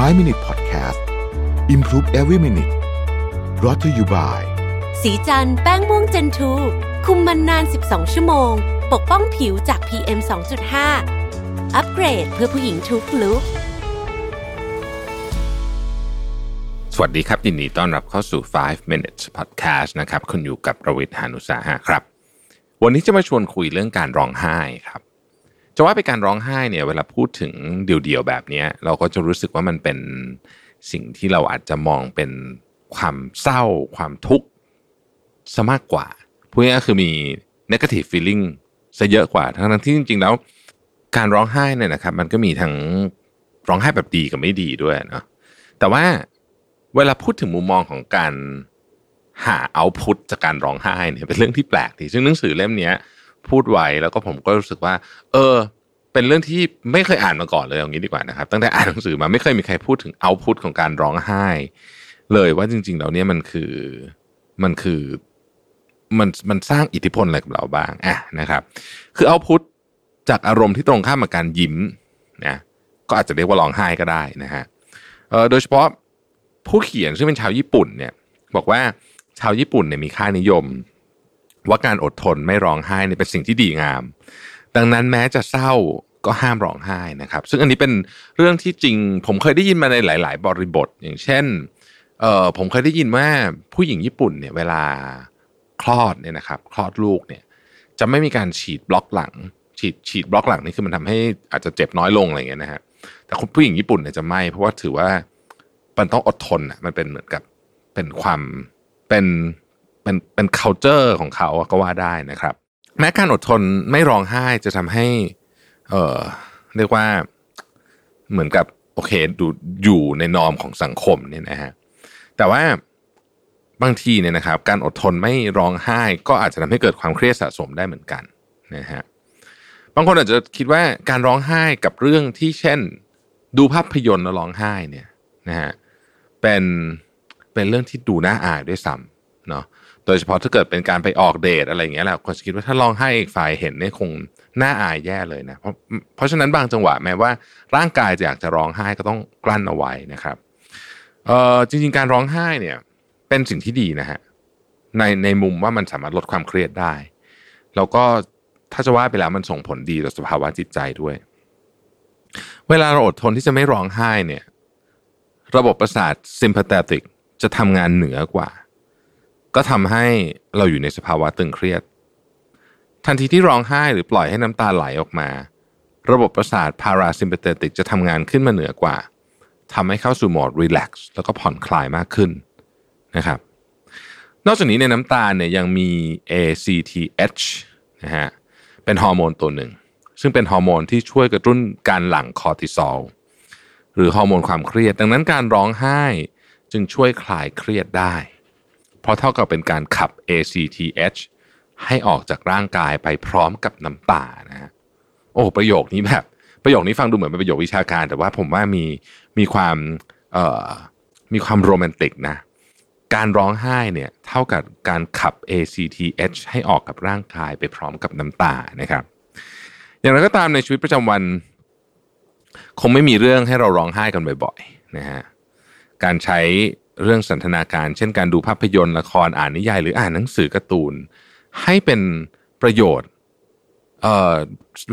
5 Minute Podcast Improve Every Minute รอ t ธออยู่บ่ายสีจันแป้งม่วงเจนทูคุมมันนาน 12 ชั่วโมง ปกป้องผิวจาก PM 2.5 อัปเกรดเพื่อผู้หญิงทุกลุกสวัสดีครับ ยินดีต้อนรับเข้าสู่ 5 minutes podcast นะครับ คุณอยู่กับประวิทยานุสาหะครับ วันนี้จะมาชวนคุยเรื่องการร้องไห้ครับ จะว่าไปการร้องไห้เนี่ยเวลาพูดถึงเดี่ยวๆแบบนี้เราก็จะรู้สึกว่ามันเป็นสิ่งที่เราอาจจะมองเป็นความเศร้า ความทุกข์ซะมากกว่าพูดง่ายๆคือมี negative feeling ซะเยอะกว่า ทั้งที่จริง ๆ แล้ว การร้องไห้เนี่ยนะครับ มันก็มีทั้งร้องไห้แบบดีกับไม่ดีด้วยเนาะแต่ว่าเวลาพูดถึงมุมมองของการหาเอาพุทจากการร้องไห้เนี่ยเป็นเรื่องที่แปลกดีซึ่งหนังสือเล่มนี้ พูดไว้แล้วก็ผมก็รู้สึกว่า เออ เป็นเรื่องที่ไม่เคยอ่านมาก่อนเลยอย่างนี้ดีกว่านะครับ ตั้งแต่อ่านหนังสือมาไม่เคยมีใครพูดถึงเอาพุทของการร้องไห้ เลยว่าจริง ๆ แล้วเนี่ยมันคือมันคือมันมันสร้างอิทธิพลอะไรกับเราบ้างอะนะครับ คือเอาพุทจากอารมณ์ที่ตรงข้ามกับการยิ้มนะก็อาจจะเรียกว่าร้องไห้ก็ได้นะฮะโดยเฉพาะผู้เขียนซึ่งเป็นชาวญี่ปุ่นเนี่ยบอกว่าชาวญี่ปุ่นเนี่ยมีค่านิยม ว่าการอดทนไม่ร้องไห้เนี่ยเป็นสิ่งที่ดีงาม ดังนั้นแม้จะเศร้าก็ห้ามร้องไห้นะครับ ซึ่งอันนี้เป็นเรื่องที่จริง ผมเคยได้ยินมาในหลาย ๆ บริบท อย่างเช่นเออผมเคยได้ยินว่าผู้หญิงญี่ปุ่นเนี่ยเวลาคลอดเนี่ยนะครับ คลอดลูกเนี่ย จะไม่มีการฉีดบล็อกหลัง ฉีดฉีดบล็อกหลังนี่คือมันทำให้อาจจะเจ็บน้อยลงอะไรอย่างเงี้ยนะฮะแต่ผู้หญิงญี่ปุ่นเนี่ยจะไม่ เพราะว่าถือว่ามันต้องอดทนอะมันเป็นเหมือนกับเป็นความเป็น เป็นเป็น culture ของเขาก็ว่าได้นะครับ แม้การอดทนไม่ร้องไห้จะทำให้ เออเรียกว่าเหมือนกับโอเคดูอยู่ในนอมของสังคมเนี่ยนะฮะแต่ว่าบางทีเนี่ยนะครับ การอดทนไม่ร้องไห้ ก็อาจจะทำให้เกิดความเครียดสะสมได้เหมือนกันนะฮะบางคนอาจจะคิดว่าการร้องไห้กับเรื่องที่เช่น ดูภาพยนตร์แล้วร้องไห้เนี่ยนะฮะเป็นเป็นเรื่องที่ดูน่าอายด้วยซ้ำ เนาะโดยเฉพาะถ้าเกิดเป็นการไปออกเดทอะไรอย่างเงี้ยแหละคนจะคิดว่าถ้าร้องไห้อีกฝ่ายเห็นเนี่ยคงน่าอายแย่เลยนะเพราะเพราะฉะนั้นบางจังหวะแม้ว่า ร่างกายจะอยากจะร้องไห้ก็ต้องกลั้นเอาไว้นะครับเอ่อจริง ๆ การร้องไห้เนี่ย เป็นสิ่งที่ดีนะฮะในในมุมว่ามันสามารถลดความเครียดได้ แล้วก็ถ้าจะว่าไปแล้วมันส่งผลดีต่อสภาวะจิตใจด้วย เวลาเราอดทนที่จะไม่ร้องไห้เนี่ย ระบบประสาท sympathetic จะทำงานเหนือกว่า ก็ทำให้เราอยู่ในสภาวะตึงเครียด ทันทีที่ร้องไห้หรือปล่อยให้น้ำตาไหลออกมา ระบบประสาท parasympathetic จะทำงานขึ้นมาเหนือกว่าทำให้เข้าสู่โหมด relax แล้วก็ผ่อนคลายมากขึ้นนะครับ นอกจากนี้ในน้ำตาลเนี่ยยังมี ACTH นะฮะเป็นฮอร์โมนตัวหนึ่ง ซึ่งเป็นฮอร์โมนที่ช่วยกระตุ้นการหลั่งคอร์ติซอลหรือฮอร์โมนความเครียด ดังนั้นการร้องไห้จึงช่วยคลายเครียดได้ เพราะเท่ากับเป็นการขับ ACTH ให้ออกจากร่างกายไปพร้อมกับน้ำตานะฮะโอ้ประโยคนี้แบบ ประโยคนี้ฟังดูเหมือนเป็นประโยควิชาการ แต่ว่าผมว่ามีมีความเอ่อมีความโรแมนติกนะ การร้องไห้เนี่ยเท่ากับการขับ ACTH ให้ออกกับร่างกายไปพร้อมกับน้ำตานะครับ อย่างไรก็ตามในชีวิตประจำวัน คงไม่มีเรื่องให้เราร้องไห้กันบ่อยๆนะฮะการใช้ เรื่องสันทนาการ เช่นการดูภาพยนตร์ละครอ่านนิยาย หรืออ่านหนังสือการ์ตูน ให้เป็นประโยชน์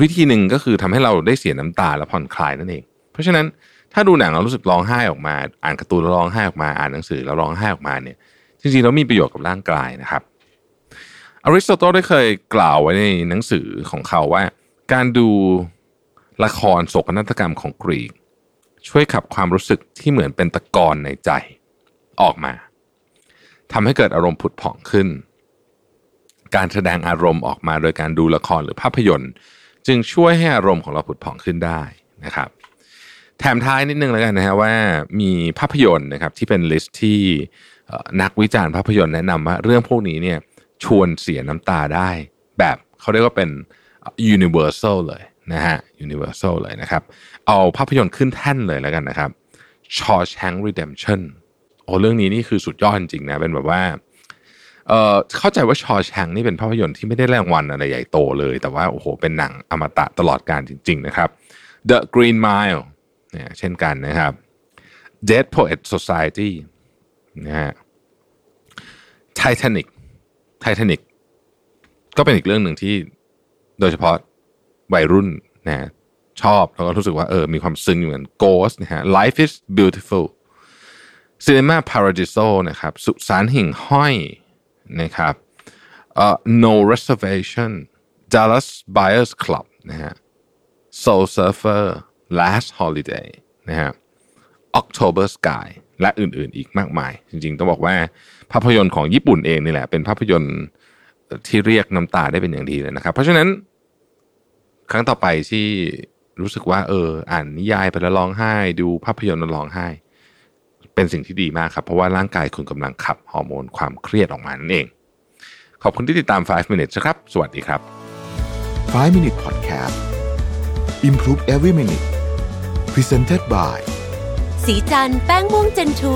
วิธีหนึ่งก็คือทำให้เราได้เสียน้ำตาและผ่อนคลายนั่นเอง เพราะฉะนั้นถ้าดูหนังเรารู้สึกร้องไห้ออกมา อ่านการ์ตูนแล้วร้องไห้ออกมาอ่านหนังสือแล้วร้องไห้ออกมาเนี่ยจริงๆแล้วมีประโยชน์กับร่างกายนะครับอริสโตเติลได้เคยกล่าวไว้ในหนังสือของเขาว่า การดูละครโศกนาฏกรรมของกรีก ช่วยขับความรู้สึกที่เหมือนเป็นตะกอนในใจ ออกมาทำให้เกิดอารมณ์ผุดผ่องขึ้น การแสดงอารมณ์ออกมาโดยการดูละครหรือภาพยนตร์ จึงช่วยให้อารมณ์ของเราผุดผ่องขึ้นได้นะครับ แถมท้ายนิดนึงแล้วกันนะฮะว่ามีภาพยนตร์นะครับที่เป็นลิสต์ที่นักวิจารณ์ภาพยนตร์แนะนำว่าเรื่องพวกนี้เนี่ยชวนเสียน้ำตาได้ แบบเขาเรียกว่าเป็น universal เลยนะฮะ universal เลยนะครับ เอาภาพยนตร์ขึ้นแท่นเลยแล้วกันนะครับ Shawshank Redemption อ้เรื่องนี้นี่คือสุดยอดจริงๆนะเป็นแบบว่าเอ่อเข้าใจว่าชอแชงนี่เป็นภาพยนตร์ที่ไม่ได้รางวัลอะไรใหญ่โตเลย แต่ว่าโอ้โหเป็นหนังอมตะตลอดการจริง ๆ นะครับ The Green Mile เนี่ยเช่นกันนะครับ Dead Poet Society นะฮะ Titanic Titanic ก็เป็นอีกเรื่องหนึ่งที่โดยเฉพาะวัยรุ่นนะชอบแล้วก็รู้สึกว่าเออมีความซึ้งอยู่เหมือน Ghost นะฮะ Life is Beautiful Cinema Paradiso นะครับสุสานหิ่งห้อยนะครับเอ่อ No Reservation Dallas Buyers Club นะฮะ Soul Surfer Last Holiday นะฮะ October Sky และอื่นๆ อีกมากมาย จริงๆ ต้องบอกว่าภาพยนตร์ของญี่ปุ่นเองนี่แหละ เป็นภาพยนตร์ที่เรียกน้ำตาได้เป็นอย่างดีเลยนะครับ เพราะฉะนั้น ครั้งต่อไปที่รู้สึกว่า เออ อ่านนิยายไปแล้วร้องไห้ ดูภาพยนตร์แล้วร้องไห้ เป็นสิ่งที่ดีมากครับ เพราะว่าร่างกายคุณกำลังขับฮอร์โมนความเครียดออกมานั่นเอง ขอบคุณที่ติดตาม 5 minutes นะครับ สวัสดีครับ 5 Minute Podcast Improve Every Minute Presented by สีจันแป้งม่วงเจนทู